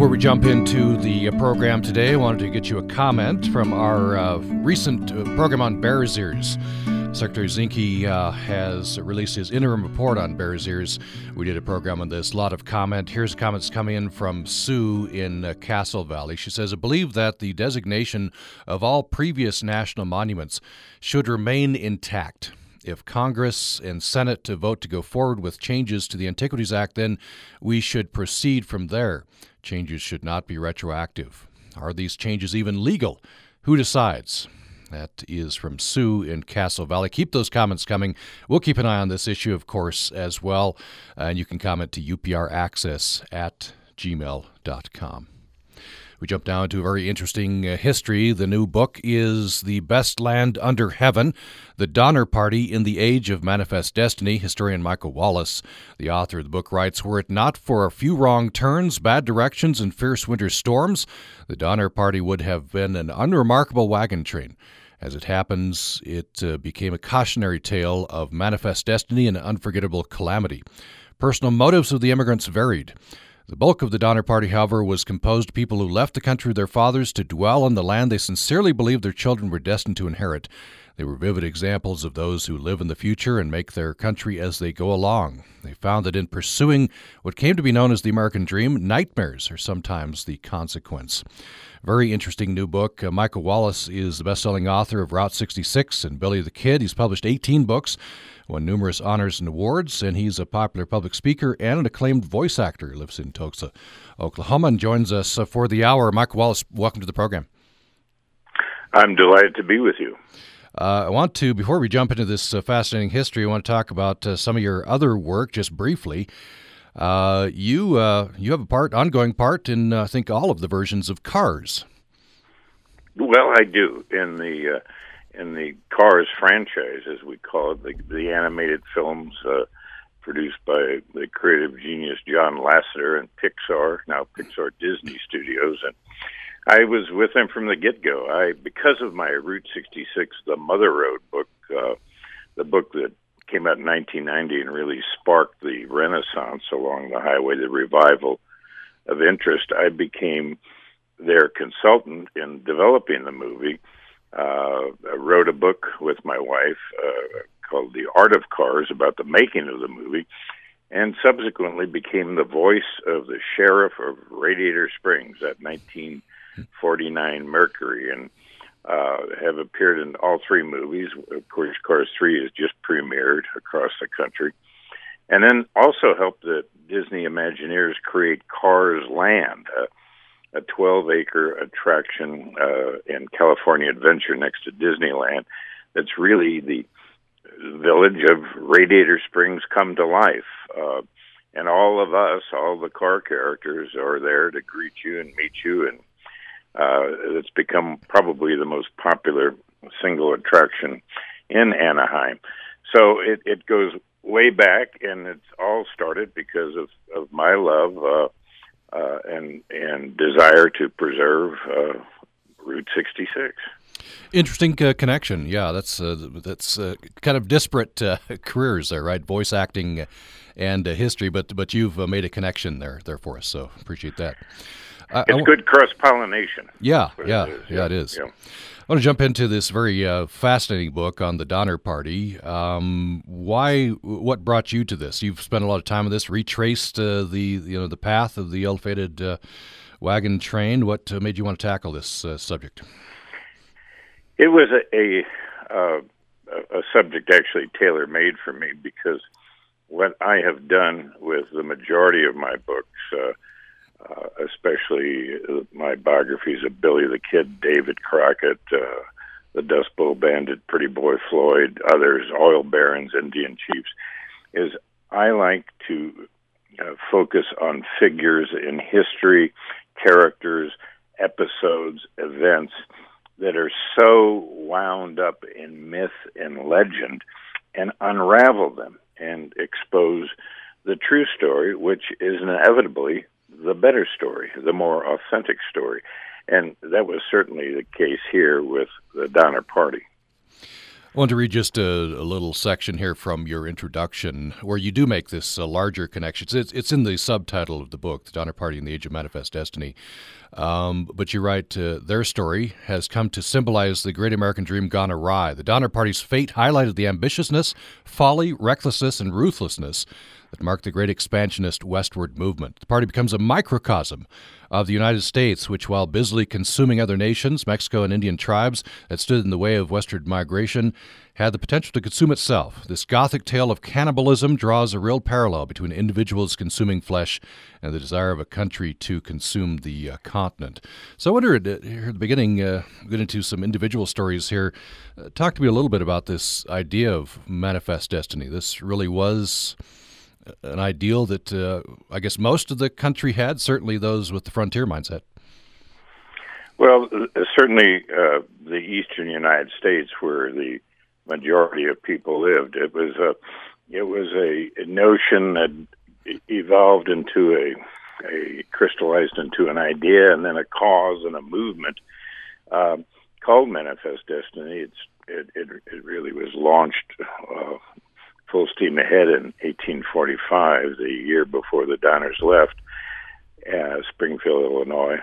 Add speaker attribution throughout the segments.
Speaker 1: Before we jump into the uh, program today, I wanted to get you a comment from our uh, recent uh, program on Bears Ears. Secretary Zinke uh, has released his interim report on Bears Ears. We did a program on this. A lot of comment. Here's comments coming in from Sue in uh, Castle Valley. She says, I believe that the designation of all previous national monuments should remain intact. If Congress and Senate to vote to go forward with changes to the Antiquities Act, then we should proceed from there. Changes should not be retroactive. Are these changes even legal? Who decides? That is from Sue in Castle Valley. Keep those comments coming. We'll keep an eye on this issue, of course, as well. And you can comment to upraccess at gmail.com. We jump down to a very interesting uh, history. The new book is The Best Land Under Heaven The Donner Party in the Age of Manifest Destiny. Historian Michael Wallis, the author of the book, writes Were it not for a few wrong turns, bad directions, and fierce winter storms, the Donner Party would have been an unremarkable wagon train. As it happens, it uh, became a cautionary tale of manifest destiny and unforgettable calamity. Personal motives of the immigrants varied. The bulk of the Donner Party, however, was composed of people who left the country of their fathers to dwell on the land they sincerely believed their children were destined to inherit. They were vivid examples of those who live in the future and make their country as they go along. They found that in pursuing what came to be known as the American dream, nightmares are sometimes the consequence. Very interesting new book. Uh, Michael Wallis is the best selling author of Route 66 and Billy the Kid. He's published 18 books won numerous honors and awards, and he's a popular public speaker and an acclaimed voice actor. He lives in Tulsa, Oklahoma, and joins us uh, for the hour. Michael Wallis, welcome to the program.
Speaker 2: I'm delighted to be with you.
Speaker 1: Uh, I want to, before we jump into this uh, fascinating history, I want to talk about uh, some of your other work just briefly. Uh, you uh, you have a part, ongoing part in I think all of the versions of Cars.
Speaker 2: Well, I do in the in the Cars franchise, as we call it, the, the animated films uh, produced by the creative genius John Lasseter and Pixar, now Pixar Disney Studios, and I was with them from the get go. I because of my Route 66, the Mother Road book, uh, the book that came out in 1990 and really sparked the renaissance along the highway, the revival of interest. I became their consultant in developing the movie uh, wrote a book with my wife uh, called The Art of Cars about the making of the movie, and subsequently became the voice of the sheriff of Radiator Springs, that 1949 Mercury, and uh, have appeared in all three movies. Of course, Cars 3 is just premiered across the country. And then also helped the Disney Imagineers create Cars Land, a 12 acre attraction uh, in California Adventure next to Disneyland that's really the village of Radiator Springs come to life. Uh, and all of us, all the car characters, are there to greet you and meet you. And uh, it's become probably the most popular single attraction in Anaheim. So it, it goes way back, and it's all started because of, of my love. Uh, uh, and and desire to preserve uh, Route 66.
Speaker 1: Interesting uh, connection. Yeah, that's uh, that's uh, kind of disparate uh, careers there, right? Voice acting and history, but but you've made a connection there there for us. So appreciate that.
Speaker 2: It's good cross pollination.
Speaker 1: Yeah, yeah, yeah, yeah, it is. Yeah. I want to jump into this very uh, fascinating book on the Donner Party. Um, why? What brought you to this? You've spent a lot of time on this, retraced uh, the you know the path of the ill-fated uh, wagon train. What uh, made you want to tackle this uh, subject?
Speaker 2: It was a, a, uh, a subject actually tailor made for me because what I have done with the majority of my books uh, especially my biographies of Billy the Kid, David Crockett, uh, the Dust Bowl Bandit, Pretty Boy Floyd, others, oil barons, Indian chiefs, is I like to uh, focus on figures in history, characters, episodes, events that are so wound up in myth and legend and unravel them and expose the true story, which is inevitably the better story, the more authentic story. And that was certainly the case here with the Donner Party.
Speaker 1: I want to read just a, a, little section here from your introduction where you do make this uh, larger connection. It's, it's in the subtitle of the book, The Donner Party and the Age of Manifest Destiny. Um, but you write, uh, their story has come to symbolize the great American dream gone awry. The Donner Party's fate highlighted the ambitiousness, folly, recklessness, and ruthlessness that marked the great expansionist westward movement. The party becomes a microcosm of the United States, which, while busily consuming other nations, Mexico and Indian tribes that stood in the way of westward migration, had the potential to consume itself. This Gothic tale of cannibalism draws a real parallel between individuals consuming flesh and the desire of a country to consume the uh, continent. So I wonder, uh, here at the beginning, uh, get into some individual stories here. Uh, talk to me a little bit about this idea of manifest destiny. This really was an ideal that uh, I guess most of the country had, certainly those with the frontier mindset.
Speaker 2: Well, uh, certainly uh, the eastern United States, where the majority of people lived, it was a it was a, notion that evolved into a a crystallized into an idea and then a cause and a movement uh, called Manifest Destiny. It's it, it, it really was launched uh, full steam ahead in 1845, the year before the Donners left uh, Springfield, Illinois.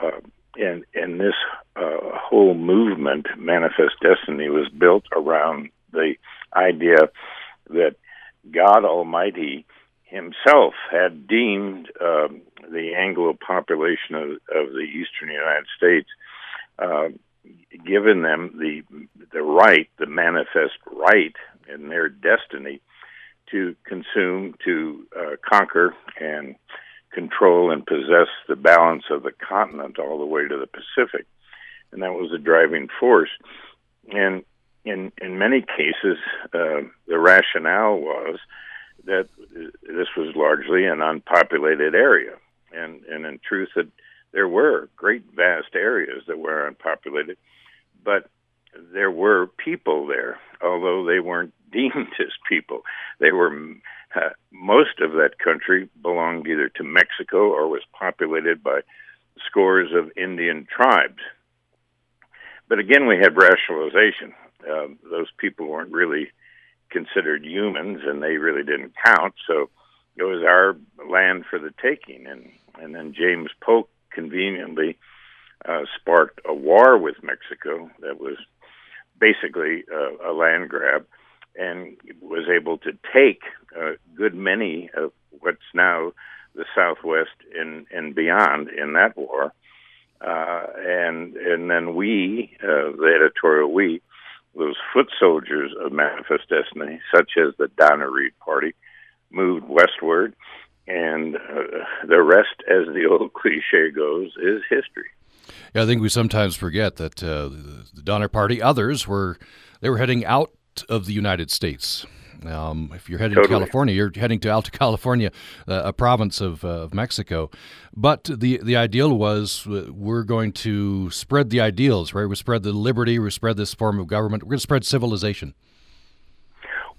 Speaker 2: Uh, and and this uh, whole movement, Manifest Destiny, was built around the idea that God Almighty Himself had deemed uh, the Anglo population of, of, the eastern United States, uh, given them the the right, the manifest right in their destiny to consume, to uh, conquer, and control and possess the balance of the continent all the way to the Pacific, and that was a driving force. And in in many cases, uh, the rationale was that this was largely an unpopulated area, and and in truth, that there were great vast areas that were unpopulated, but there were people there, although they weren't deemed as people. They were uh, most of that country belonged either to Mexico or was populated by scores of Indian tribes. But again, we had rationalization. Uh, those people weren't really considered humans, and they really didn't count. So it was our land for the taking. And and then James Polk conveniently uh, sparked a war with Mexico that was basically uh, a land grab and was able to take a good many of what's now the Southwest and, and beyond in that war. Uh, and and then we, uh, the editorial we, those foot soldiers of Manifest Destiny, such as the Donner Reed Party, moved westward, and uh, the rest, as the old cliche goes, is history.
Speaker 1: Yeah, I think we sometimes forget that uh, the Donner Party, others were they were heading out of the United States. Um, if you're heading totally. to California, you're heading to Alta California, uh, a province of, uh, of, Mexico. But the the ideal was uh, we're going to spread the ideals, right? We spread the liberty, we spread this form of government, we're going to spread civilization.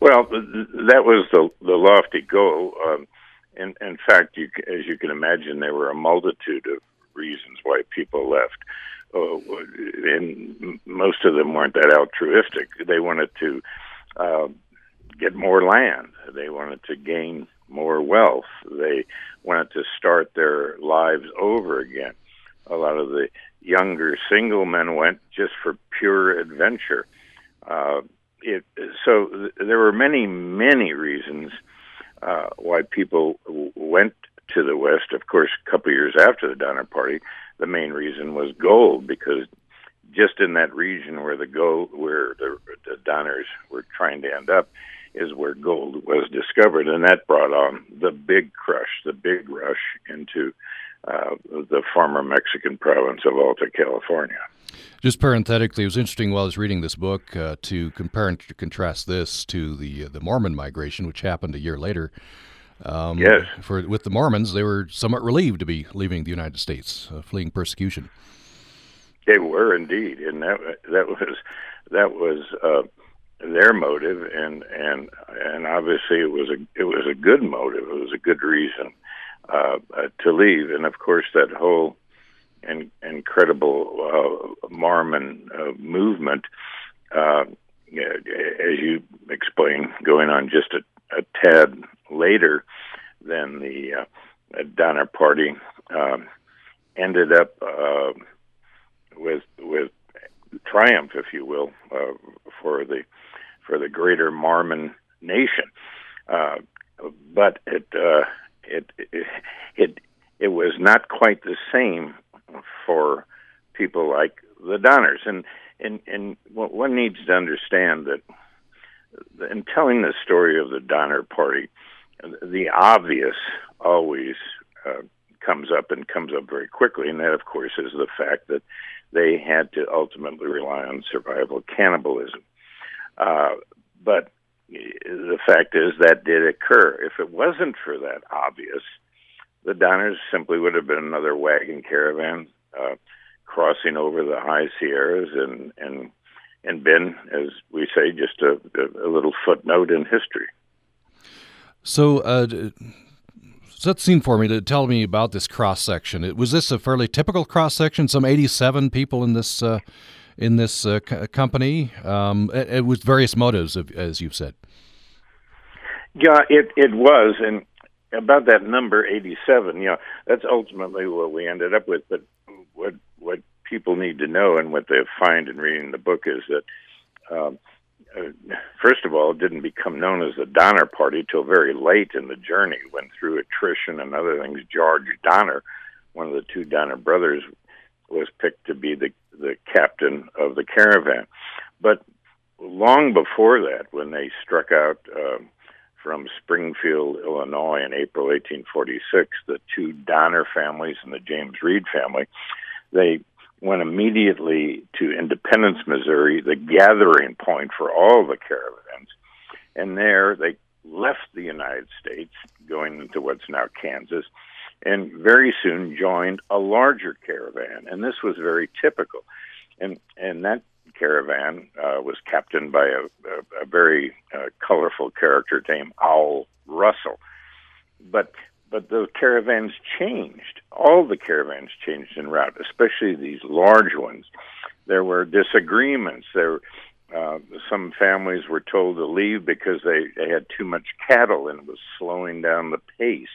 Speaker 2: Well, that was the the lofty goal. Um, in, in fact, you, as you can imagine, there were a multitude of reasons why people left. Uh, and most of them weren't that altruistic. They wanted to uh, get more land. They wanted to gain more wealth. They wanted to start their lives over again. A lot of the younger single men went just for pure adventure. Uh, it, so th- there were many, many reasons uh, why people w- went to the West. Of course, a couple years after the Donner Party, the main reason was gold because just in that region where the gold, where the, the Donners were trying to end up, is where gold was discovered, and that brought on the big crush, the big rush into uh, the former Mexican province of Alta California.
Speaker 1: Just parenthetically, it was interesting while I was reading this book uh, to compare and to contrast this to the uh, the Mormon migration, which happened a year later.
Speaker 2: Um, yes.
Speaker 1: For with the Mormons, they were somewhat relieved to be leaving the United States, uh, fleeing persecution.
Speaker 2: They were indeed, and that that was that was uh, their motive, and and and obviously it was a it was a good motive. It was a good reason uh, uh, to leave, and of course that whole in, incredible uh, Mormon uh, movement uh, as you explained, going on just a, a tad later than the uh, Donner Party um, ended up uh, with with triumph, if you will, uh, for the for the greater Mormon nation. Uh, but it, uh, it it it it was not quite the same for people like the Donners, and and and one needs to understand that in telling the story of the Donner Party, the obvious always uh, comes up and comes up very quickly, and that, of course, is the fact that they had to ultimately rely on survival cannibalism. Uh, but the fact is that did occur. If it wasn't for that obvious, the Donners simply would have been another wagon caravan uh, crossing over the high Sierras and and and been, as we say, just a, a little footnote in history.
Speaker 1: So, uh, set the scene for me to tell me about this cross section. Was this a fairly typical cross section? Some eighty-seven people in this uh, in this uh, c- company, um, it, it with various motives, as you've said.
Speaker 2: Yeah, it it was, and about that number eighty-seven. Yeah, that's ultimately what we ended up with. But what what people need to know and what they find in reading the book is that. Um, uh, first of all, it didn't become known as the Donner Party till very late in the journey, when through attrition and other things, George Donner, one of the two Donner brothers, was picked to be the the captain of the caravan. But long before that, when they struck out uh, from Springfield, Illinois, in April 1846, the two Donner families and the James Reed family, they went immediately to Independence, Missouri, the gathering point for all the caravans. And there they left the United States, going into what's now Kansas, and very soon joined a larger caravan. And this was very typical. And, and that caravan uh, was captained by a, a, a very uh, colorful character named Owl Russell. But but the caravans changed. All the caravans changed in route, especially these large ones. There were disagreements. There, uh, some families were told to leave because they, they had too much cattle and it was slowing down the pace.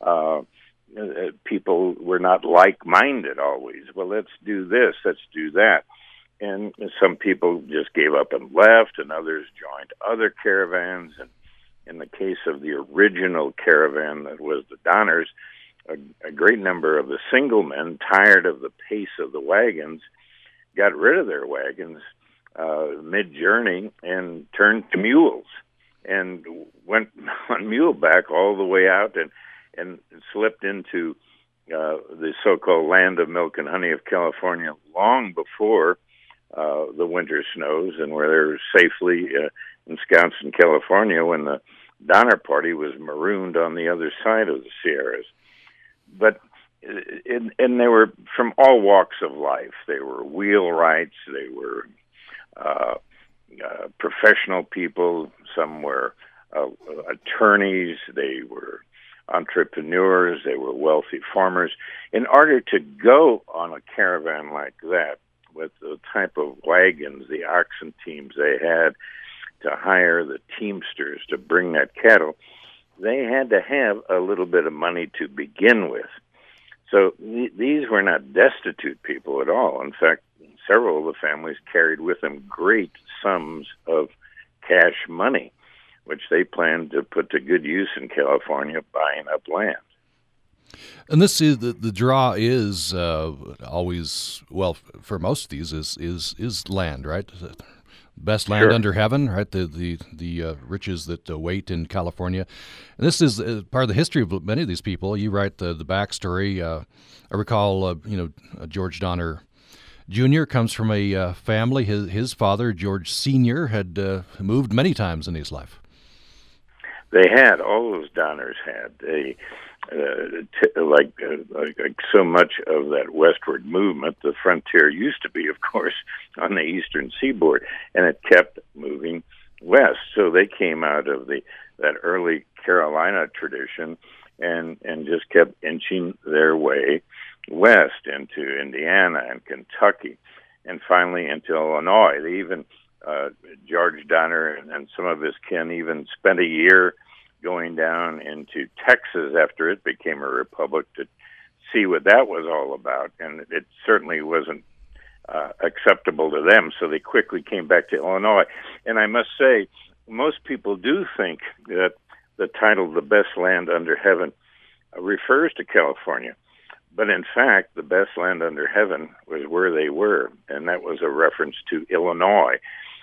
Speaker 2: Uh, uh people were not like-minded always. Well, let's do this. Let's do that. And some people just gave up and left, and others joined other caravans and in the case of the original caravan that was the Donners, a, a great number of the single men, tired of the pace of the wagons, got rid of their wagons uh, mid journey and turned to mules and went on muleback all the way out and and slipped into uh, the so-called land of milk and honey of California long before uh, the winter snows, and where they're safely uh, ensconced in California when the Donner Party was marooned on the other side of the Sierras. But and, and they were from all walks of life. They were wheelwrights. They were uh, uh, professional people. Some were uh, attorneys. They were entrepreneurs. They were wealthy farmers. In order to go on a caravan like that, with the type of wagons, the oxen teams they had, to hire the teamsters to bring that cattle, they had to have a little bit of money to begin with. So th- these were not destitute people at all. In fact, several of the families carried with them great sums of cash money, which they planned to put to good use in California, buying up land.
Speaker 1: And this is the, the draw is uh, always well for most of these is is is land, right? Best land
Speaker 2: sure.
Speaker 1: under heaven, right? The the the uh, riches that uh, wait in California. And this is uh, part of the history of many of these people. You write the the backstory. Uh, I recall, uh, you know, uh, George Donner Jr. comes from a family. His his father, George Senior, had moved many times in his life.
Speaker 2: They had all those Donners had. They uh, t- like, uh, like so much of that westward movement, the frontier used to be, of course, on the eastern seaboard, and it kept moving west. So they came out of the that early Carolina tradition, and and just kept inching their way west into Indiana and Kentucky, and finally into Illinois. They even uh, George Donner and, and some of his kin even spent a year going down into Texas after it became a republic to see what that was all about, and it certainly wasn't uh, acceptable to them. So they quickly came back to Illinois. And I must say, most people do think that the title "The Best Land Under Heaven" refers to California. But in fact, the best land under heaven was where they were, and that was a reference to Illinois.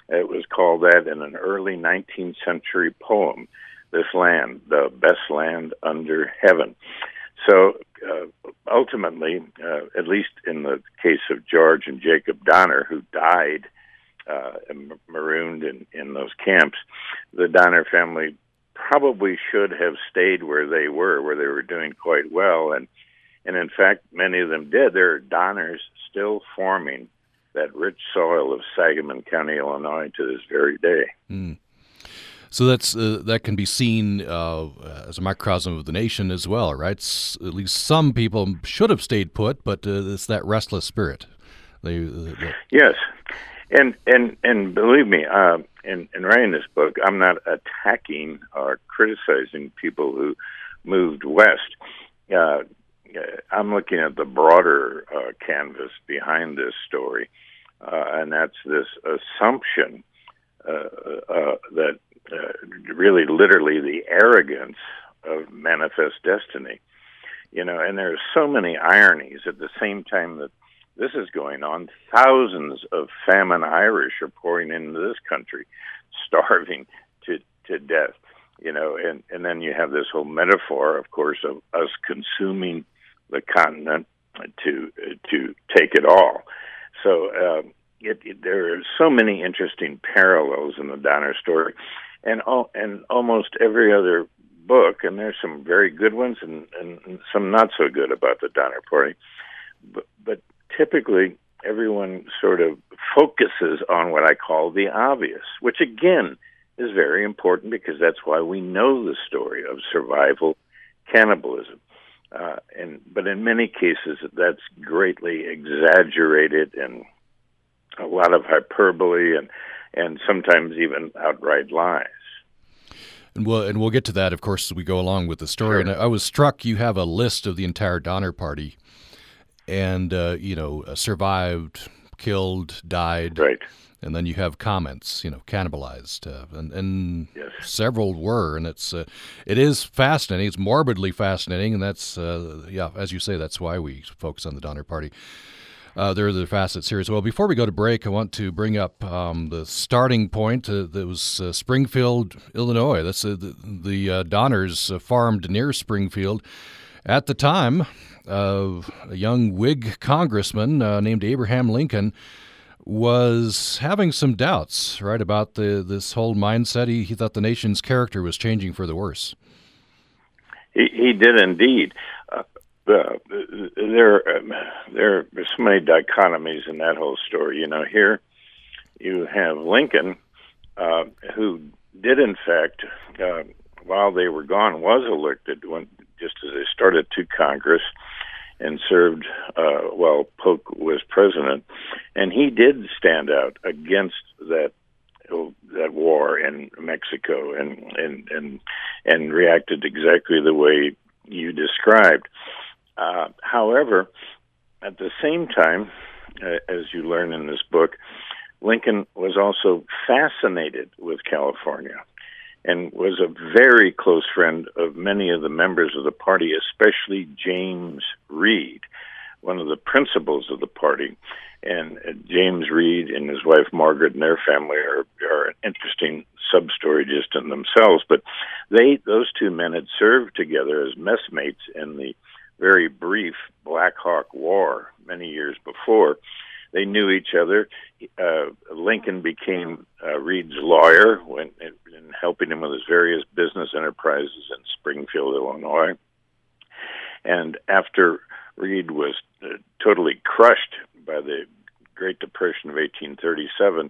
Speaker 2: It was called that in an early 19th century poem, This Land, the Best Land Under Heaven. So uh, ultimately, uh, at least in the case of George and Jacob Donner, who died uh, marooned in, in those camps, the Donner family probably should have stayed where they were, where they were doing quite well, and and in fact, many of them did. There are Donners still forming that rich soil of Sangamon County, Illinois, to this very day.
Speaker 1: Mm. So that's uh, that can be seen uh, as a microcosm of the nation as well, right? S- at least some people should have stayed put, but uh, it's that restless spirit. They,
Speaker 2: they, yes, and and and believe me, uh, in in writing this book, I'm not attacking or criticizing people who moved west. Uh, I'm looking at the broader uh, canvas behind this story, uh, and that's this assumption uh, uh that uh, really, literally, the arrogance of manifest destiny. You know, and there are so many ironies at the same time that this is going on. Thousands of famine Irish are pouring into this country, starving to to death. You know, and and then you have this whole metaphor, of course, of us consuming the continent to to take it all. So uh, it, it, there are so many interesting parallels in the Donner story, and and almost every other book, and there's some very good ones and, and some not so good about the Donner Party, but, but typically everyone sort of focuses on what I call the obvious, which again is very important because that's why we know the story of survival cannibalism. Uh, and but in many cases, that's greatly exaggerated and a lot of hyperbole and and sometimes even outright lies.
Speaker 1: And we'll and we'll get to that, of course, as we go along with the story. Sure. And I was struck you have a list of the entire Donner Party, and uh, you know, uh, survived, killed, died.
Speaker 2: Right
Speaker 1: and then you have comments, you know, cannibalized, uh, and, and yes. several were, and it's uh, it is fascinating. It's morbidly fascinating, and that's uh, yeah, as you say, that's why we focus on the Donner Party. Uh, the facet series. Well, before we go to break, I want to bring up um, the starting point. Uh, that was uh, Springfield, Illinois. That's the, the Donners farmed near Springfield. At the time, a young Whig congressman named Abraham Lincoln was having some doubts, right, about the this whole mindset. He, he thought the nation's character was changing for the worse.
Speaker 2: He, he did indeed. Uh, there, um, there are so many dichotomies in that whole story. You know, here you have Lincoln, uh, who did in fact, uh, while they were gone, was elected when just as they started to Congress and served uh, while Polk was president, and he did stand out against that that war in Mexico and and and and reacted exactly the way you described. Uh, however, at the same time, uh, as you learn in this book, Lincoln was also fascinated with California and was a very close friend of many of the members of the party, especially James Reed, one of the principals of the party. And uh, James Reed and his wife Margaret and their family are, are an interesting sub story just in themselves. But they, those two men, had served together as messmates in the very brief Black Hawk War many years before they knew each other. Uh, Lincoln became uh, Reed's lawyer when in, in helping him with his various business enterprises in Springfield, Illinois. And after Reed was uh, totally crushed by the Great Depression of 1837,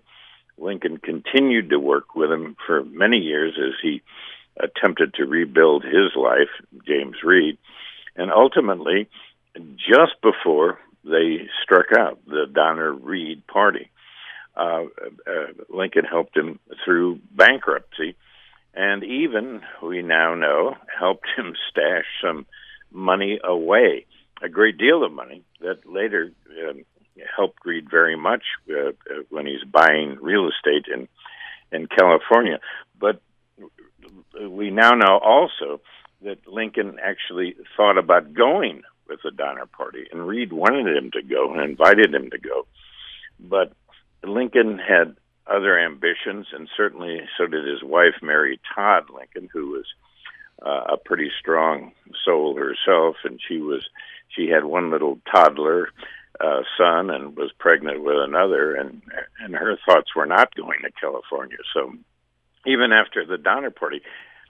Speaker 2: Lincoln continued to work with him for many years as he attempted to rebuild his life, James Reed. And ultimately, just before they struck out the Donner Reed party. uh, uh, Lincoln helped him through bankruptcy, and even we now know helped him stash some money away, a great deal of money that later um, helped Reed very much uh, uh, when he's buying real estate in in California. But we now know also that Lincoln actually thought about going with the Donner Party, and Reed wanted him to go and invited him to go. But Lincoln had other ambitions, and certainly so did his wife, Mary Todd Lincoln, who was uh, a pretty strong soul herself, and she was she had one little toddler uh, son and was pregnant with another, and and her thoughts were not going to California. So even after the Donner Party,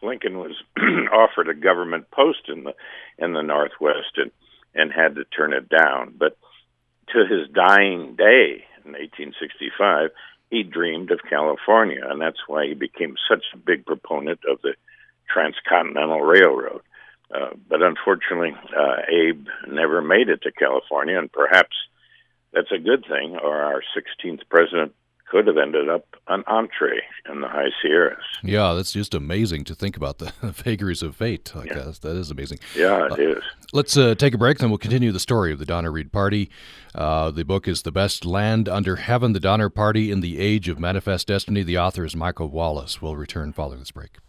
Speaker 2: Lincoln was offered a government post in the in the Northwest and and had to turn it down. But to his dying day in 1865, he dreamed of California, and that's why he became such a big proponent of the Transcontinental Railroad. Uh, but unfortunately, uh, Abe never made it to California, and perhaps that's a good thing, or our 16th president could have ended up an entree in the High Sierras.
Speaker 1: Yeah, that's just amazing to think about the vagaries of fate. Like yeah. that. that is amazing.
Speaker 2: Yeah, it uh, is.
Speaker 1: Let's uh, take a break, then we'll continue the story of the Donner Reed Party. Uh, the book is The Best Land Under Heaven, The Donner Party in the Age of Manifest Destiny. The author is Michael Wallis. We'll return following this break.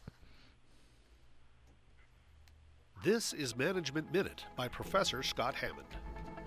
Speaker 3: This is Management Minute by Professor Scott Hammond.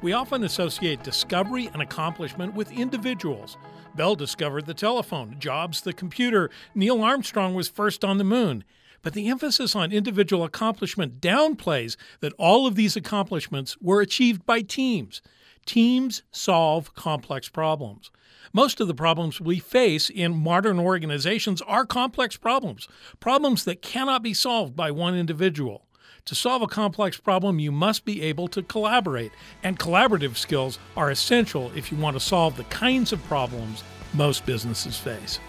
Speaker 4: We often associate discovery and accomplishment with individuals. Bell discovered the telephone, Jobs the computer, Neil Armstrong was first on the moon. But the emphasis on individual accomplishment downplays that all of these accomplishments were achieved by teams. Teams solve complex problems. Most of the problems we face in modern organizations are complex problems, problems that cannot be solved by one individual. To solve a complex problem, you must be able to collaborate, and collaborative skills are essential if you want to solve the kinds of problems most businesses face.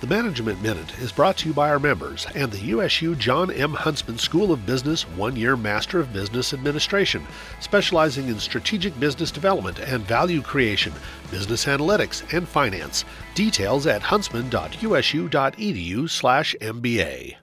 Speaker 3: The Management Minute is brought to you by our members and the USU John M. Huntsman School of Business one year Master of Business Administration, specializing in strategic business development and value creation, business analytics, and finance. Details at huntsman.usu.edu/slash MBA.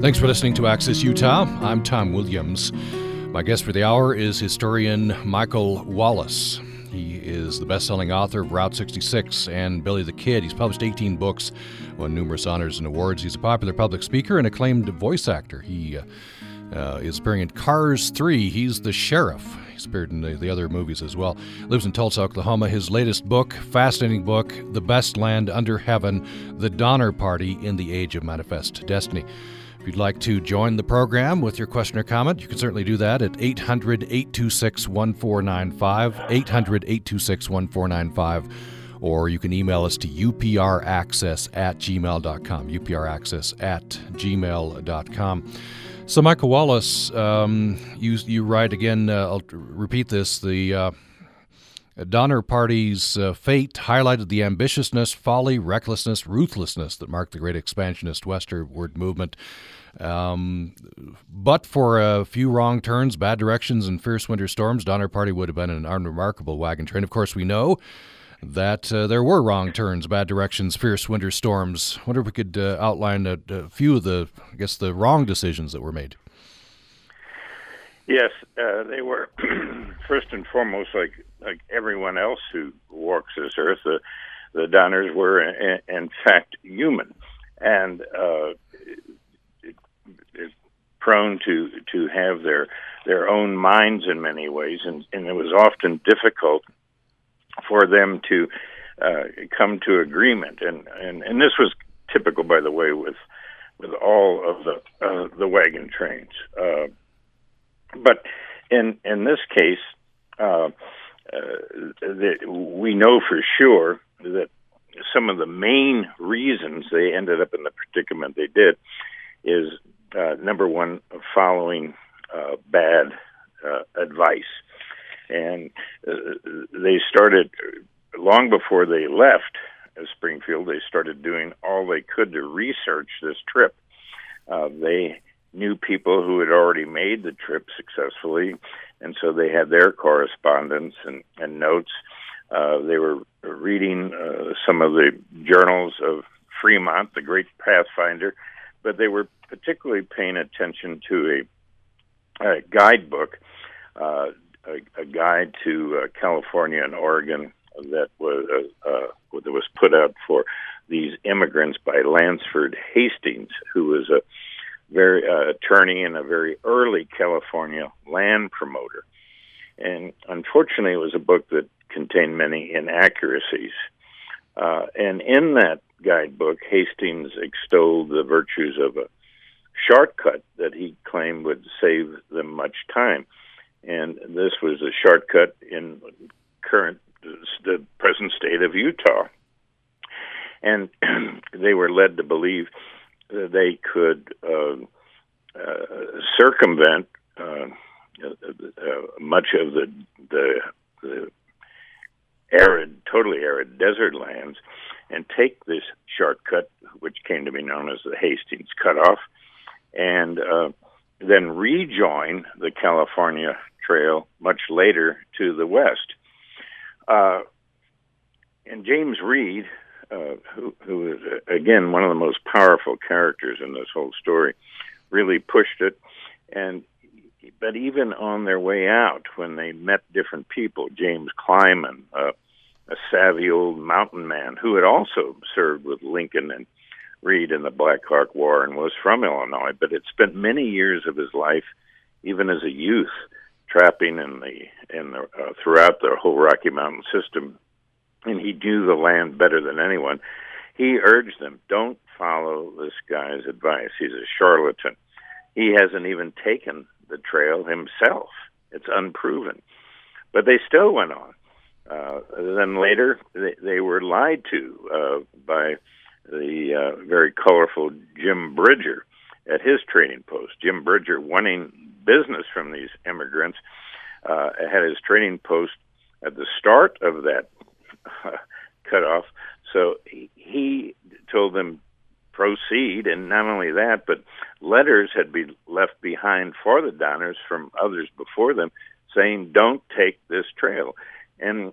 Speaker 1: Thanks for listening to Access Utah. I'm Tom Williams. My guest for the hour is historian Michael Wallis. He is the best selling author of Route 66 and Billy the Kid. He's published 18 books, won numerous honors and awards. He's a popular public speaker and acclaimed voice actor. He uh, uh, is appearing in Cars 3. He's the sheriff. He's appeared in the, the other movies as well. Lives in Tulsa, Oklahoma. His latest book, fascinating book, The Best Land Under Heaven The Donner Party in the Age of Manifest Destiny. If you'd like to join the program with your question or comment, you can certainly do that at 800 826 1495, 800 826 1495, or you can email us to upraccess at gmail.com, upraccess at gmail.com. So, Michael Wallis, um, you, you write again, uh, I'll repeat this, the. Uh, Donner Party's uh, fate highlighted the ambitiousness, folly, recklessness, ruthlessness that marked the great expansionist westward movement. Um, but for a few wrong turns, bad directions, and fierce winter storms, Donner Party would have been an unremarkable wagon train. Of course, we know that uh, there were wrong turns, bad directions, fierce winter storms. I wonder if we could uh, outline a, a, few of the, I guess, the wrong decisions that were made.
Speaker 2: Yes, uh, they were first and foremost like like everyone else who walks this earth. The the Donners were in, in fact human, and uh, prone to to have their their own minds in many ways, and, and it was often difficult for them to uh, come to agreement. And, and and this was typical, by the way, with with all of the uh, the wagon trains. Uh, but in in this case, uh, uh, we know for sure that some of the main reasons they ended up in the predicament they did is uh, number one, following uh, bad advice, and they started long before they left Springfield. They started doing all they could to research this trip. Uh, they knew people who had already made the trip successfully, and so they had their correspondence and, and notes. Uh, they were reading uh, some of the journals of Fremont, the great pathfinder, but they were particularly paying attention to a, a guidebook, uh, a, a, guide to uh, California and Oregon that was uh, uh, that was put out for these immigrants by Lansford Hastings, who was a very uh, attorney and a very early California land promoter. And unfortunately, it was a book that contained many inaccuracies. Uh, and in that guidebook, Hastings extolled the virtues of a shortcut that he claimed would save them much time. And this was a shortcut in current the present state of Utah. And they were led to believe they could uh, uh, circumvent uh, uh much of the, the, the arid, totally arid desert lands and take this shortcut, which came to be known as the Hastings Cutoff, and uh, then rejoin the California Trail much later to the west. Uh, and James Reed, uh, who, who is again one of the most powerful characters in this whole story, really pushed it. And but even on their way out, when they met different people, James Clyman, uh, a savvy old mountain man who had also served with Lincoln and Reed in the Black Hawk War and was from Illinois, but had spent many years of his life, even as a youth, trapping in the in the uh, throughout the whole Rocky Mountain system, and he knew the land better than anyone. He urged them, "Don't follow this guy's advice. He's a charlatan. He hasn't even taken the trail himself. It's unproven." But they still went on. Uh, then later, they, they were lied to uh, by the uh, very colorful Jim Bridger at his training post. Jim Bridger wanting business from these immigrants uh, had his training post at the start of that uh, cutoff. So he, he told them proceed, and not only that, but letters had been left behind for the Donners from others before them saying, "Don't take this trail." And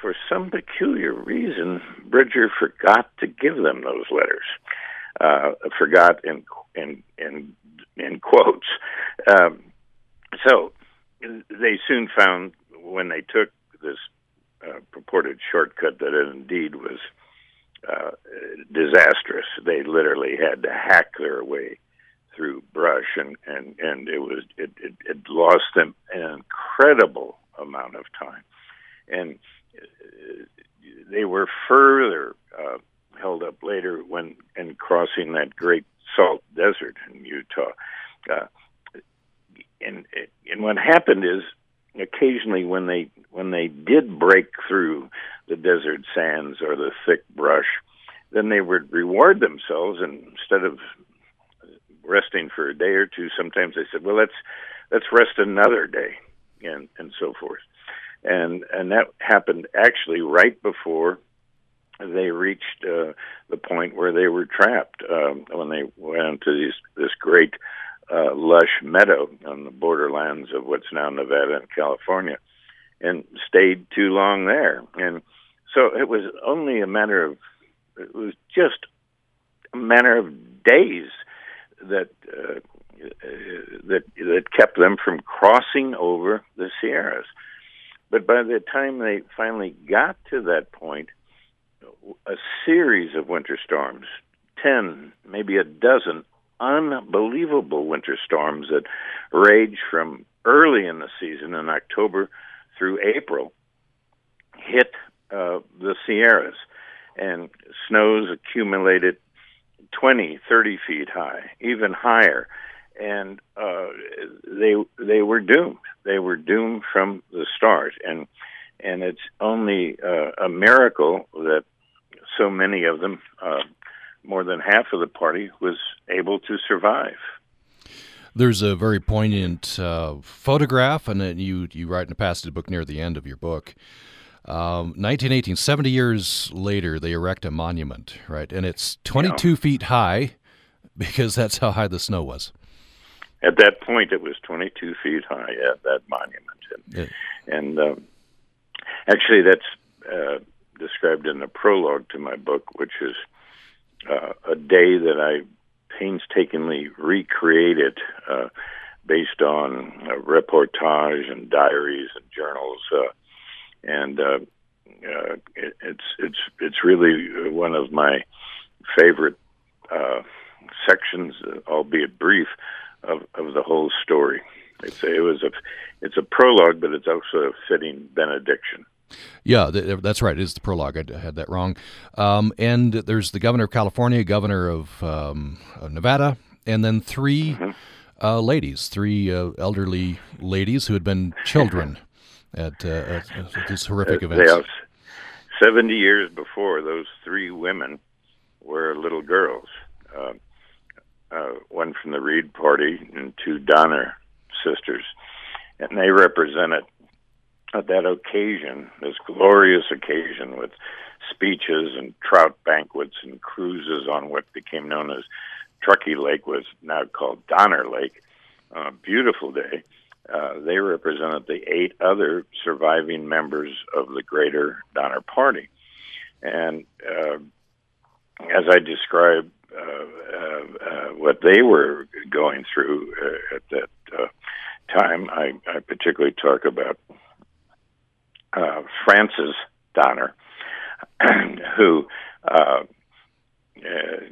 Speaker 2: for some peculiar reason, Bridger forgot to give them those letters. Uh, forgot in in in in quotes. Um, so they soon found when they took this uh, purported shortcut that it indeed was uh, disastrous. They literally had to hack their way through brush, and and and it was it it, it lost them an incredible amount of time, and uh, they were further uh, held up later when in crossing that great salt desert in Utah. Uh, and and what happened is occasionally when they when they did break through the desert sands or the thick brush, then they would reward themselves and instead of resting for a day or two, sometimes they said, "Well, let's let's rest another day," and and so forth, and and that happened actually right before they reached uh, the point where they were trapped um, when they went to these, this great uh, lush meadow on the borderlands of what's now Nevada and California, and stayed too long there. And so it was only a matter of it was just a matter of days that uh, that that kept them from crossing over the Sierras. But by the time they finally got to that point, a series of winter storms, 10, maybe a dozen unbelievable winter storms that rage from early in the season in October through April hit uh, the Sierras, and snows accumulated 20, 30 feet high, even higher, and uh, they they were doomed. They were doomed from the start, and and it's only uh, a miracle that so many of them, uh, more than half of the party, was able to survive.
Speaker 1: There's a very poignant uh, photograph, and you you write in a passage book near the end of your book. Um, 1918, 70 years later, they erect a monument, right? And it's 22 yeah. feet high because that's how high the snow was.
Speaker 2: at that point, it was 22 feet high at that monument, and, yeah. and um, actually, that's uh, described in the prologue to my book, which is uh, a day that I painstakingly recreated uh, based on uh, reportage and diaries and journals, uh, and uh, uh, it, it's it's it's really one of my favorite uh, sections, albeit brief, of of the whole story. It's a, it was a it's a prologue, but it's also a fitting benediction.
Speaker 1: Yeah, that's right. It is the prologue. I had that wrong. Um, and there's the governor of California, governor of, um, Nevada, and then 3 mm-hmm. uh, ladies, three uh, elderly ladies who had been children at, uh, at, at these horrific uh, events.
Speaker 2: Yes. 70 years before, those three women were little girls. Uh, uh, one from the Reed Party and two Donner sisters. And they represented at that occasion, this glorious occasion with speeches and trout banquets and cruises on what became known as Truckee Lake, was now called Donner Lake. A beautiful day. Uh, they represented the eight other surviving members of the Greater Donner Party. And uh, as I described uh, uh, uh what they were going through uh, at that time, I, I particularly talk about uh, Frances Donner, who, uh, uh,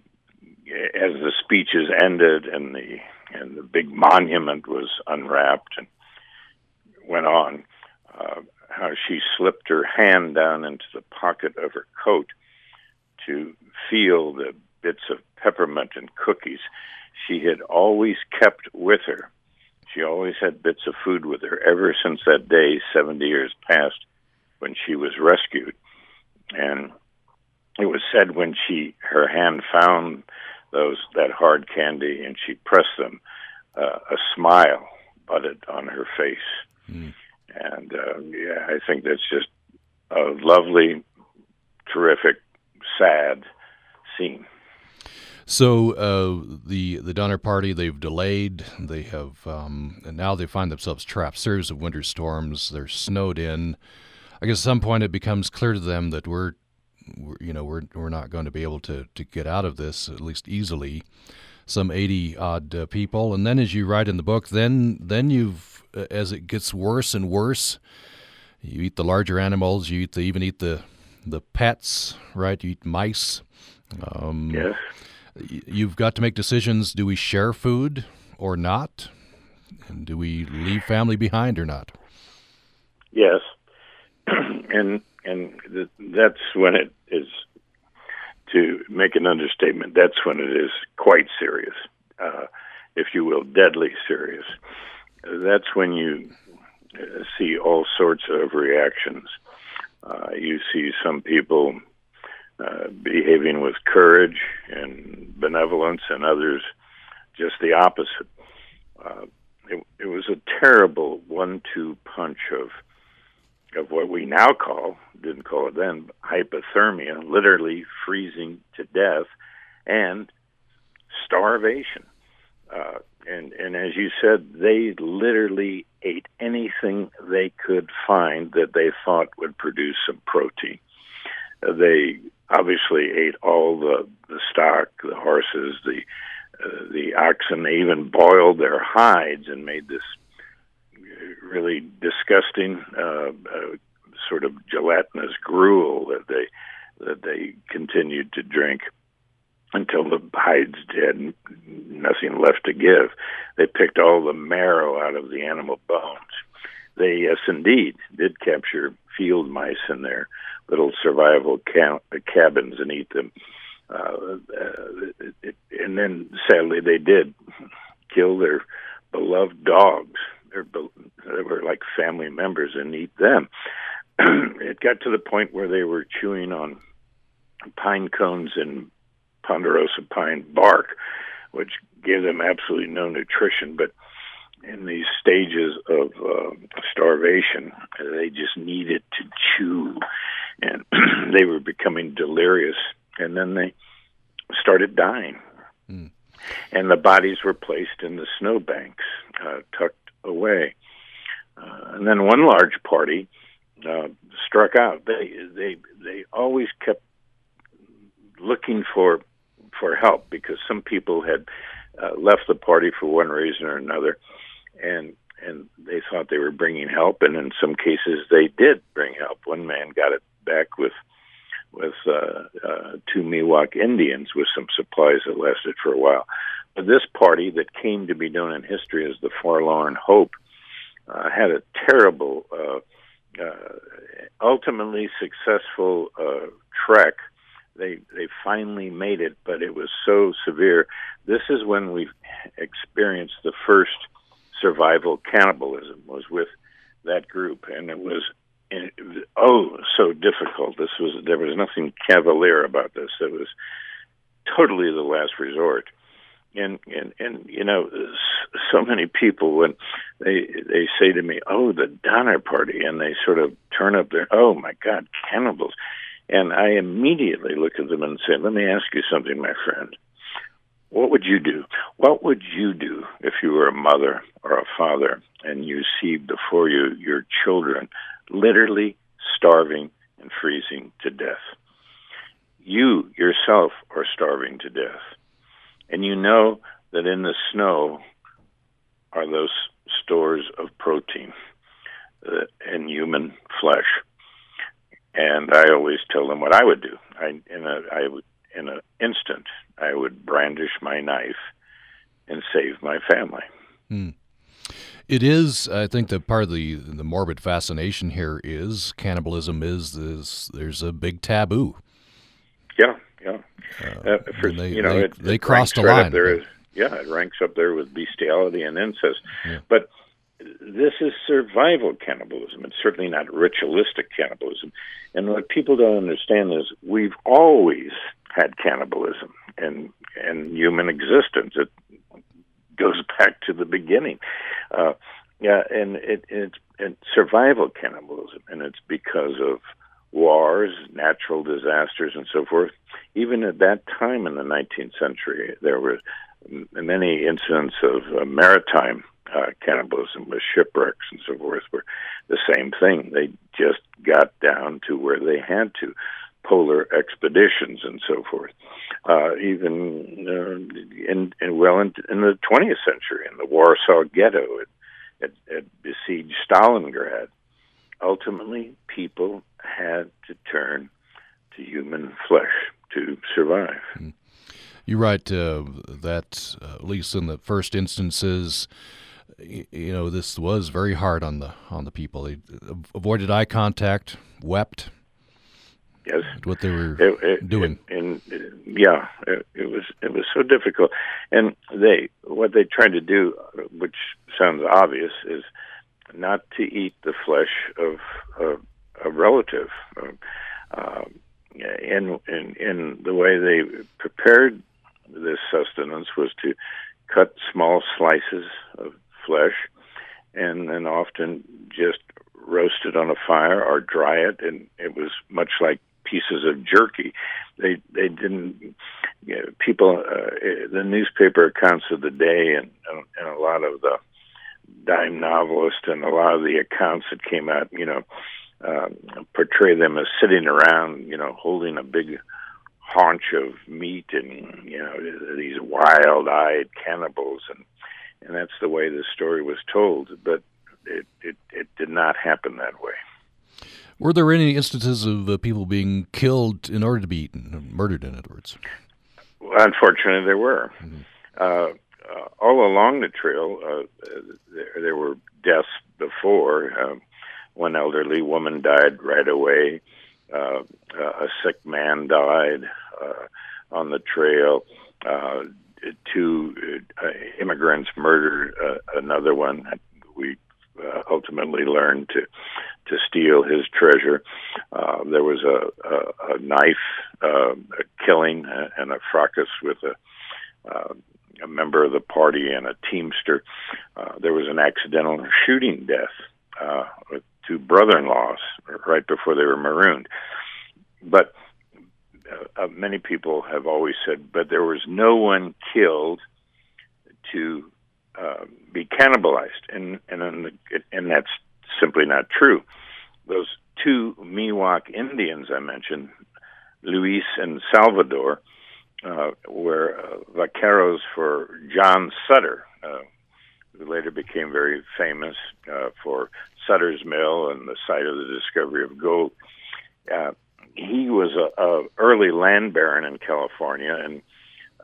Speaker 2: as the speeches ended and the and the big monument was unwrapped and went on, uh, how she slipped her hand down into the pocket of her coat to feel the bits of peppermint and cookies she had always kept with her. She always had bits of food with her ever since that day, 70 years past, when she was rescued. And it was said when she her hand found those that hard candy and she pressed them, uh, a smile budded on her face. Mm. And uh, yeah, I think that's just a lovely, terrific, sad scene.
Speaker 1: So uh, the the Donner Party they've delayed. They have um, and now they find themselves trapped. Series of winter storms. They're snowed in. I guess at some point it becomes clear to them that we're, we're you know, we're we're not going to be able to to get out of this at least easily. Some eighty odd uh, people, and then as you write in the book, then then you've uh, as it gets worse and worse, you eat the larger animals. You eat the even eat the the pets, right? You eat mice.
Speaker 2: Um, yes.
Speaker 1: You've got to make decisions. Do we share food or not? And do we leave family behind or not?
Speaker 2: Yes. and and th- that's when it is to make an understatement. That's when it is quite serious, uh, if you will, deadly serious. That's when you uh, see all sorts of reactions. Uh, you see some people uh, behaving with courage and benevolence, and others just the opposite. Uh, it, it was a terrible one-two punch of of what we now call, didn't call it then, hypothermia, literally freezing to death, and starvation. Uh, and and as you said, they literally ate anything they could find that they thought would produce some protein. Uh, they obviously ate all the the stock, the horses, the uh, the oxen. They even boiled their hides and made this really disgusting, uh, uh, sort of gelatinous gruel that they that they continued to drink until the hides had nothing left to give. They picked all the marrow out of the animal bones. They, yes, indeed, did capture field mice in their little survival camp, cabins and eat them. Uh, uh, it, and then, sadly, they did kill their beloved dogs they were like family members and eat them. it got to the point where they were chewing on pine cones and ponderosa pine bark, which gave them absolutely no nutrition. But in these stages of uh, starvation, they just needed to chew, and they were becoming delirious. And then they started dying. Mm. and the bodies were placed in the snowbanks, uh, tucked away. Uh, and then one large party uh, struck out. They they they always kept looking for for help because some people had uh, left the party for one reason or another, and and they thought they were bringing help, and in some cases they did bring help. One man got it back with with uh, uh, two Miwok Indians with some supplies that lasted for a while. This party that came to be known in history as the Forlorn Hope uh, had a terrible, uh, uh, ultimately successful uh, trek. They they finally made it, but it was so severe. This is when we experienced the first survival cannibalism. Was with that group, and it was oh so difficult. This was there was nothing cavalier about this. It was totally the last resort. And and and you know, so many people when they they say to me, "Oh, the Donner Party," and they sort of turn up their, "Oh my God, cannibals," and I immediately look at them and say, "Let me ask you something, my friend." What would you do? What would you do if you were a mother or a father and you see before you your children literally starving and freezing to death. You yourself are starving to death. And you know that in the snow are those stores of protein uh, in human flesh. And I always tell them what I would do. I, in a, I would, in an instant, I would brandish my knife and save my family.
Speaker 1: Mm. It is, I think, that part of the the morbid fascination here is cannibalism. Is this, there's a big taboo.
Speaker 2: Yeah, yeah. Uh, uh, for,
Speaker 1: they,
Speaker 2: you know,
Speaker 1: they,
Speaker 2: it,
Speaker 1: they
Speaker 2: it
Speaker 1: crossed a
Speaker 2: right
Speaker 1: line.
Speaker 2: There is, yeah, it ranks up there with bestiality and incest.
Speaker 1: Yeah.
Speaker 2: But this is survival cannibalism. It's certainly not ritualistic cannibalism. And what people don't understand is we've always had cannibalism in in human existence. It goes back to the beginning. Uh, yeah, and it, it's and survival cannibalism, and it's because of wars, natural disasters, and so forth. Even at that time in the 19th century, there were many incidents of uh, maritime uh, cannibalism with shipwrecks and so forth were the same thing. They just got down to where they had to polar expeditions and so forth. Uh, even uh, in, in well in, in the 20th century, in the Warsaw Ghetto, it, it, it besieged Stalingrad. Ultimately, people had to turn to human flesh to survive.
Speaker 1: Hmm. You write uh, that, uh, at least in the first instances, you know, this was very hard on the on the people. They avoided eye contact, wept,
Speaker 2: Yes,
Speaker 1: what they were
Speaker 2: it, it,
Speaker 1: doing.
Speaker 2: It, and yeah, it, it was it was so difficult. And they what they tried to do, which sounds obvious, is not to eat the flesh of a, a relative. Uh, and in in the way they prepared this sustenance was to cut small slices of flesh, and then often just roast it on a fire or dry it, and it was much like pieces of jerky. They they didn't. You know, people, uh, the newspaper accounts of the day, and and a lot of the dime novelists and a lot of the accounts that came out, you know, um, portray them as sitting around, you know, holding a big haunch of meat and you know these wild-eyed cannibals and and that's the way the story was told but it it, it did not happen that way
Speaker 1: were there any instances of uh, people being killed in order to be eaten, murdered, in other words?
Speaker 2: Well, unfortunately, there were. Mm-hmm. Uh, uh, all along the trail, uh, there, there, were deaths before. Um, one elderly woman died right away. Uh, a sick man died uh, on the trail. two immigrants murdered another one. We ultimately learned to to steal his treasure. Uh, there was a, a, a knife uh, a killing and a fracas with a, uh, a member of the party and a teamster. Uh, there was an accidental shooting death uh, with two brother-in-laws right before they were marooned. But uh, many people have always said, but there was no one killed to uh, be cannibalized, and and and that's simply not true. Those two Miwok Indians I mentioned, Luis and Salvador, uh, were uh, vaqueros for John Sutter, uh, who later became very famous uh, for Sutter's Mill and the site of the discovery of gold. Uh, he was a, a early land baron in California and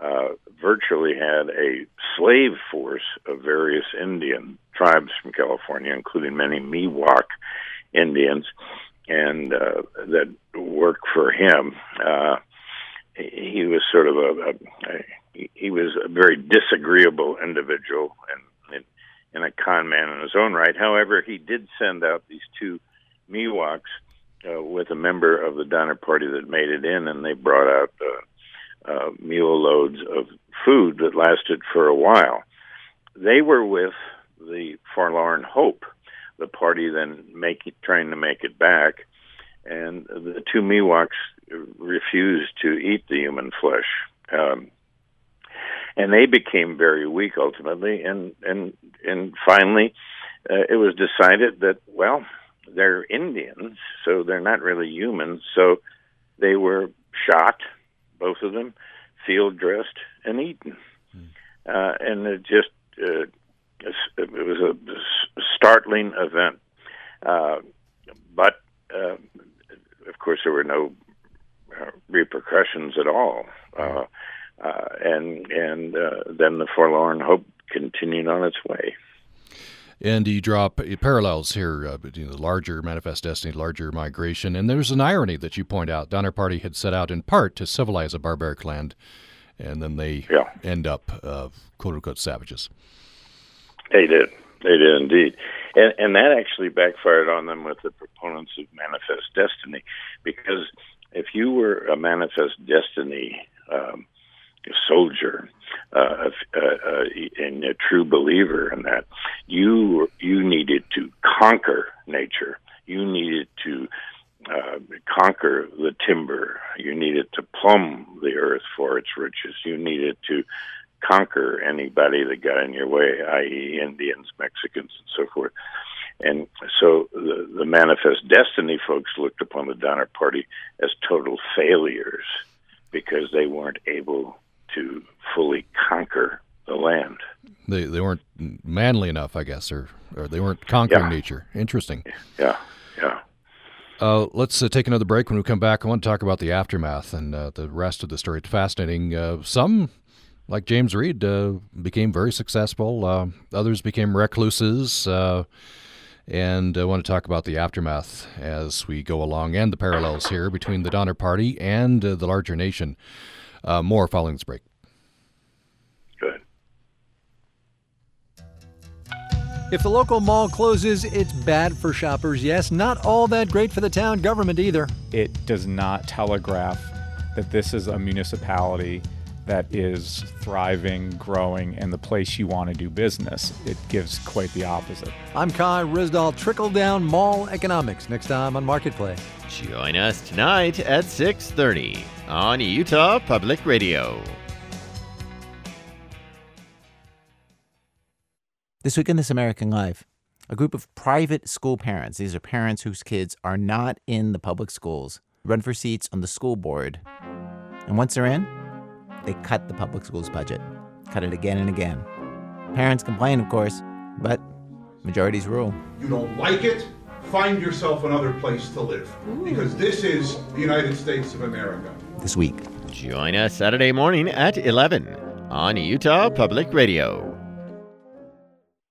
Speaker 2: uh, virtually had a slave force of various Indian tribes from California, including many Miwok Indians, and uh, that worked for him. Uh, he was sort of a, a, a he was a very disagreeable individual and, and a con man in his own right. However, he did send out these two Miwoks uh, with a member of the Donner Party that made it in, and they brought out uh, uh, mule loads of food that lasted for a while. They were with the Forlorn Hope, the party then make it, trying to make it back, and the two Miwoks refused to eat the human flesh. Um, and they became very weak ultimately, and and and finally, uh, it was decided that well, they're Indians, so they're not really humans. So they were shot, both of them, field dressed, and eaten. Mm. Uh, and it just uh, it was a startling event. Uh, but uh, of course, there were no uh, repercussions at all. Uh, uh, and and uh, then the forlorn hope continued on its way.
Speaker 1: And you draw parallels here uh, between the larger manifest destiny, larger migration, and there's an irony that you point out. Donner Party had set out in part to civilize a barbaric land, and then they
Speaker 2: yeah.
Speaker 1: end up uh, quote unquote savages.
Speaker 2: They did. They did indeed. And, and that actually backfired on them with the proponents of manifest destiny, because if you were a manifest destiny um, soldier uh, uh, uh, and a true believer in that, you you needed to conquer nature. You needed to uh, conquer the timber. You needed to plumb the earth for its riches. You needed to conquer anybody that got in your way, i.e., Indians, Mexicans, and so forth. And so the, the Manifest Destiny folks looked upon the Donner Party as total failures because they weren't able to fully conquer the land.
Speaker 1: They they weren't manly enough, I guess, or or they weren't conquering yeah. nature. Interesting.
Speaker 2: Yeah, yeah.
Speaker 1: Uh, let's uh, take another break. When we come back, I want to talk about the aftermath and uh, the rest of the story. It's fascinating. Uh, some like James Reed, uh, became very successful. Uh, others became recluses. Uh, and I want to talk about the aftermath as we go along and the parallels here between the Donner Party and uh, the larger nation. Uh, more following this break.
Speaker 2: Good.
Speaker 5: If the local mall closes, it's bad for shoppers. Yes, not all that great for the town government either.
Speaker 6: It does not telegraph that this is a municipality that is thriving, growing, and the place you want to do business. It gives quite the opposite.
Speaker 5: I'm Kai Ryssdal. Trickle down mall economics next time on Marketplace.
Speaker 7: Join us tonight at 6:30 on Utah Public Radio.
Speaker 8: This week in This American Life, a group of private school parents, these are parents whose kids are not in the public schools, run for seats on the school board. And once they're in, they cut the public schools budget, cut it again and again. Parents complain, of course, but majorities rule.
Speaker 9: You don't like it? Find yourself another place to live. Because this is the United States of America.
Speaker 8: This week.
Speaker 7: Join us Saturday morning at 11 on Utah Public Radio.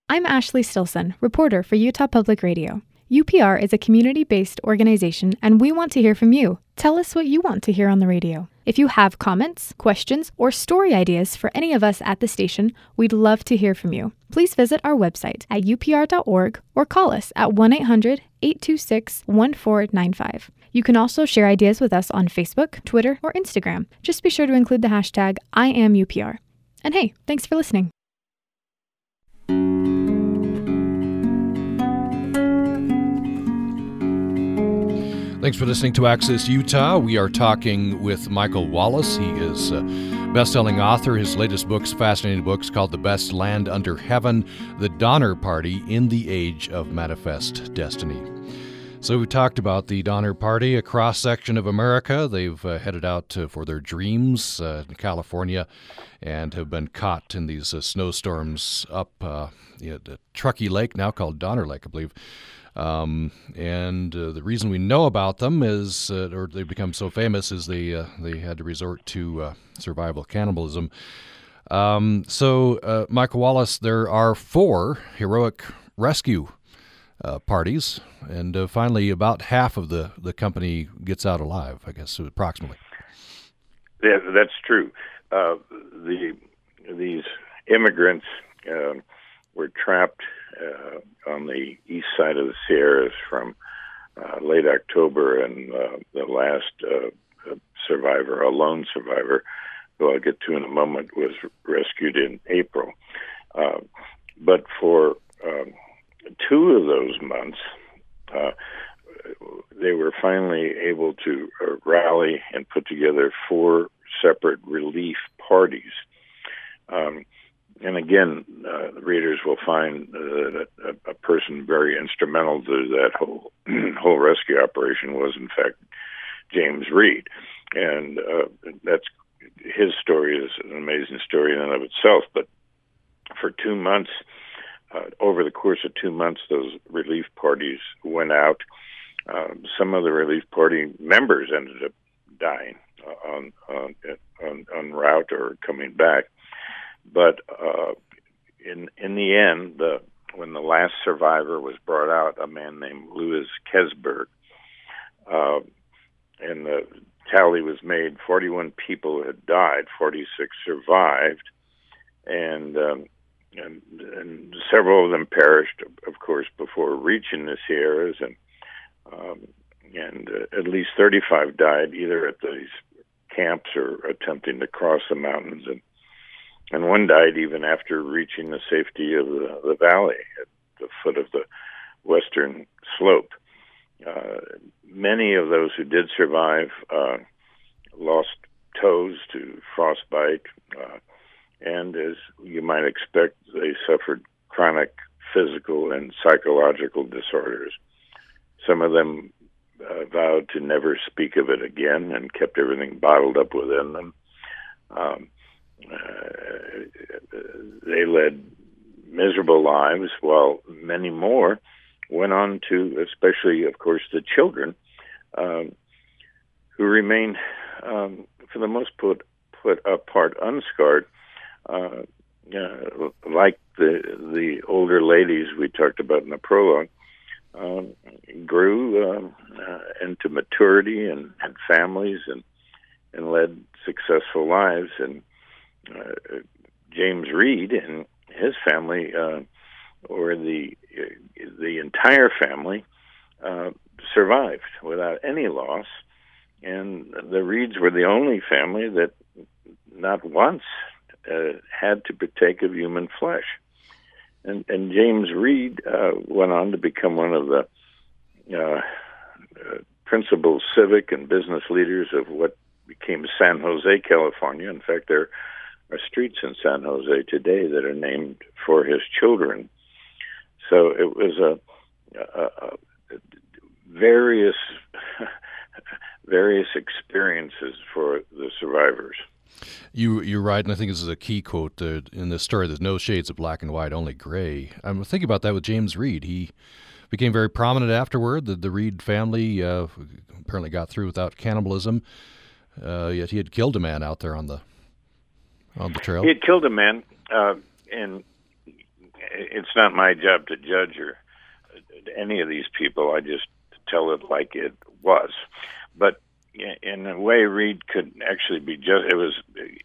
Speaker 10: I'm Ashley Stilson, reporter for Utah Public Radio. UPR is a community based organization, and we want to hear from you. Tell us what you want to hear on the radio. If you have comments, questions, or story ideas for any of us at the station, we'd love to hear from you. Please visit our website at upr.org or call us at 1 800 826 1495. You can also share ideas with us on Facebook, Twitter, or Instagram. Just be sure to include the hashtag IamUPR. And hey, thanks for listening.
Speaker 1: Thanks for listening to Access Utah. We are talking with Michael Wallis. He is a best-selling author. His latest books, fascinating books called The Best Land Under Heaven, The Donner Party in the Age of Manifest Destiny. So we talked about the Donner Party, a cross section of America. They've uh, headed out uh, for their dreams uh, in California and have been caught in these uh, snowstorms up uh, you Truckee Lake, now called Donner Lake, I believe. Um, and uh, the reason we know about them is, uh, or they become so famous, is they uh, they had to resort to uh, survival cannibalism. Um, so, uh, Michael Wallis, there are four heroic rescue uh, parties, and finally, about half of the, the company gets out alive. I guess approximately.
Speaker 2: Yeah, that's true. the these immigrants were trapped uh, on the east side of the Sierras from uh, late October, and uh, the last uh, survivor, a lone survivor, who I'll get to in a moment, was rescued in April. Uh, but for um, two of those months, uh, they were finally able to uh, rally and put together four separate relief parties. Um, and again, uh, readers will find uh, that a, a, person very instrumental to that whole whole rescue operation was, in fact, James Reed, and uh, that's his story is an amazing story in and of itself. But for two months, uh, over the course of two months, those relief parties went out. Um, some of the relief party members ended up dying uh, on on on, on route or coming back but uh, in in the end, the when the last survivor was brought out, a man named Louis Keseberg, uh, and the tally was made. Forty-one people had died, forty-six survived, and um, and, and several of them perished, of course, before reaching the Sierras, and um, and uh, at least 35 died either at these camps or attempting to cross the mountains. And and one died even after reaching the safety of the, the valley at the foot of the western slope. Uh, many of those who did survive uh, lost toes to frostbite, uh, and as you might expect, they suffered chronic physical and psychological disorders. Some of them uh, vowed to never speak of it again and kept everything bottled up within them. Um, uh, they led miserable lives, while many more went on to, especially, of course, the children, um, who remained, um, for the most part, put apart unscarred, uh, uh, like the the older ladies we talked about in the prologue, um, grew um, uh, into maturity and, had families and and led successful lives. And uh, James Reed and his family, uh, or the the entire family, uh, survived without any loss, and the Reeds were the only family that not once uh, had to partake of human flesh. And, and James Reed uh, went on to become one of the uh, uh, principal civic and business leaders of what became San Jose, California. In fact, there are streets in San Jose today that are named for his children. So it was a, a, a various various experiences for the survivors.
Speaker 1: You you're right, and I think this is a key quote uh, in this story. There's no shades of black and white, only gray. I'm thinking about that with James Reed. He became very prominent afterward. The the Reed family uh, apparently got through without cannibalism. Uh, yet he had killed a man out there on the on the trail?
Speaker 2: He had killed a man, uh, and it's not my job to judge or any of these people. I just tell it like it was. But in a way, Reed could actually be just. It was.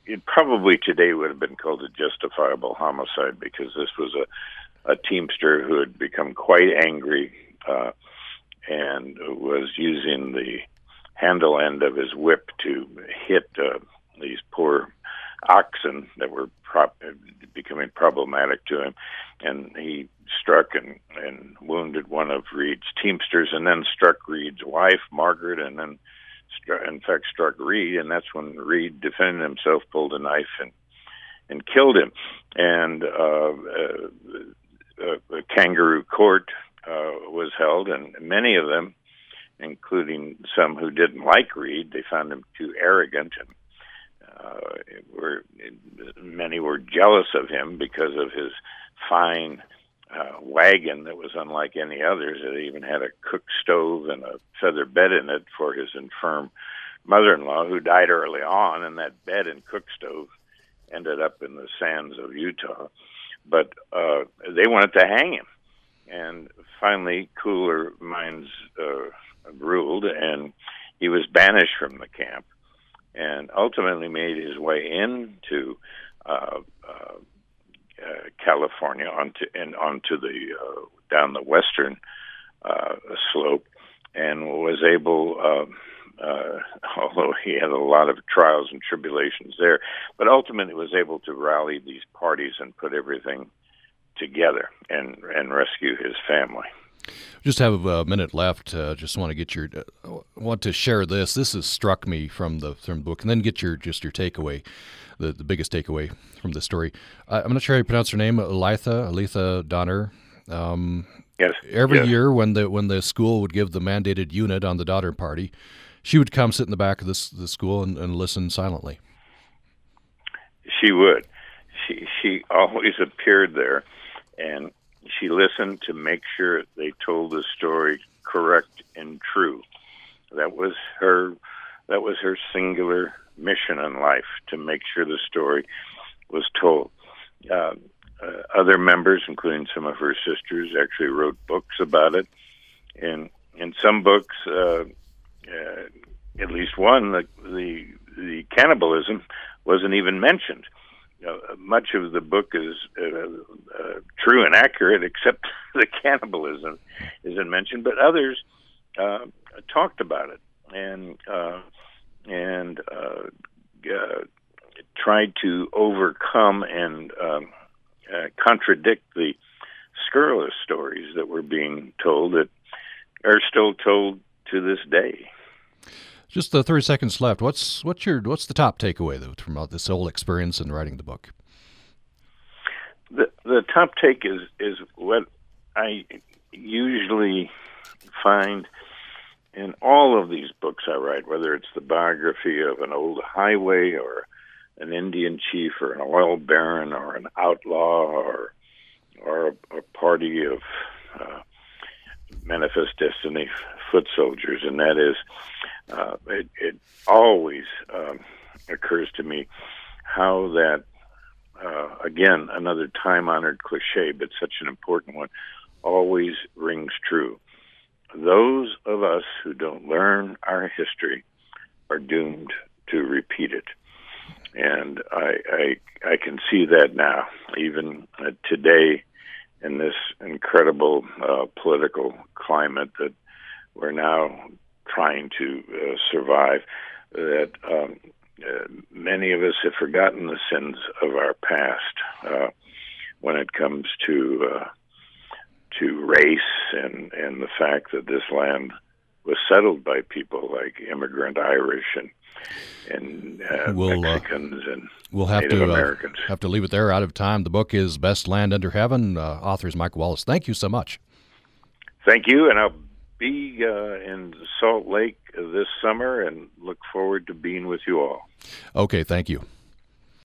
Speaker 2: It probably today would have been called a justifiable homicide because this was a, a teamster who had become quite angry uh, and was using the handle end of his whip to hit uh, these poor oxen that were pro- becoming problematic to him, and he struck and, and wounded one of Reed's teamsters, and then struck Reed's wife, Margaret, and then stru- in fact struck Reed, and that's when Reed defended himself, pulled a knife, and and killed him. And uh, uh, a kangaroo court uh, was held, and many of them, including some who didn't like Reed, they found him too arrogant, and uh, were many were jealous of him because of his fine uh, wagon that was unlike any others. It even had a cook stove and a feather bed in it for his infirm mother-in-law, who died early on, and that bed and cook stove ended up in the sands of Utah. But uh, they wanted to hang him, and finally, cooler minds uh, ruled, and he was banished from the camp, ultimately made his way into uh, uh, uh, California onto and onto the uh, down the western uh, slope, and was able. Uh, although he had a lot of trials and tribulations there, but ultimately was able to rally these parties and put everything together and and rescue his family.
Speaker 1: Just have a minute left. Uh, just want to get your uh, want to share this. This has struck me from the from the book, and then get your just your takeaway, the the biggest takeaway from the story. Uh, I'm not sure how you pronounce her name, Elitha Elitha Donner. Um,
Speaker 2: yes.
Speaker 1: Every
Speaker 2: yes.
Speaker 1: year, when the when the school would give the mandated unit on the Donner Party, she would come sit in the back of this the school and, and listen silently.
Speaker 2: She would. She she always appeared there, and she listened to make sure they told the story correct and true. That was her that was her singular mission in life to make sure the story was told. Uh, uh, other members, including some of her sisters, actually wrote books about it. And in some books, uh, uh, at least one, the, the the cannibalism wasn't even mentioned much of the book is uh, uh, true and accurate, except the cannibalism isn't mentioned. But others uh, talked about it and uh, and tried to overcome and um, contradict the scurrilous stories that were being told that are still told to this day.
Speaker 1: Just the thirty seconds left. What's what's your what's the top takeaway though from this whole experience in writing the book?
Speaker 2: The the top take is is what I usually find in all of these books I write, whether it's the biography of an old highway or an Indian chief or an oil baron or an outlaw or or a, a party of uh, manifest destiny foot soldiers, and that is uh, it, it always um, occurs to me how that uh, again another time honored cliche, but such an important one, always rings true. Those of us who don't learn our history are doomed to repeat it. And I, I, I can see that now, even uh, today, in this incredible uh, political climate that we're now trying to uh, survive, that um, uh, many of us have forgotten the sins of our past uh, when it comes to uh, to race and and the fact that this land was settled by people like immigrant Irish and and uh, we'll, Mexicans and
Speaker 1: we'll have
Speaker 2: Native
Speaker 1: to
Speaker 2: Americans.
Speaker 1: have to leave it there. Out of time. The book is Best Land Under Heaven. author is Mike Wallis. Thank you so much.
Speaker 2: Thank you, and I'll be uh, in Salt Lake this summer and look forward to being with you all.
Speaker 1: Okay, thank you.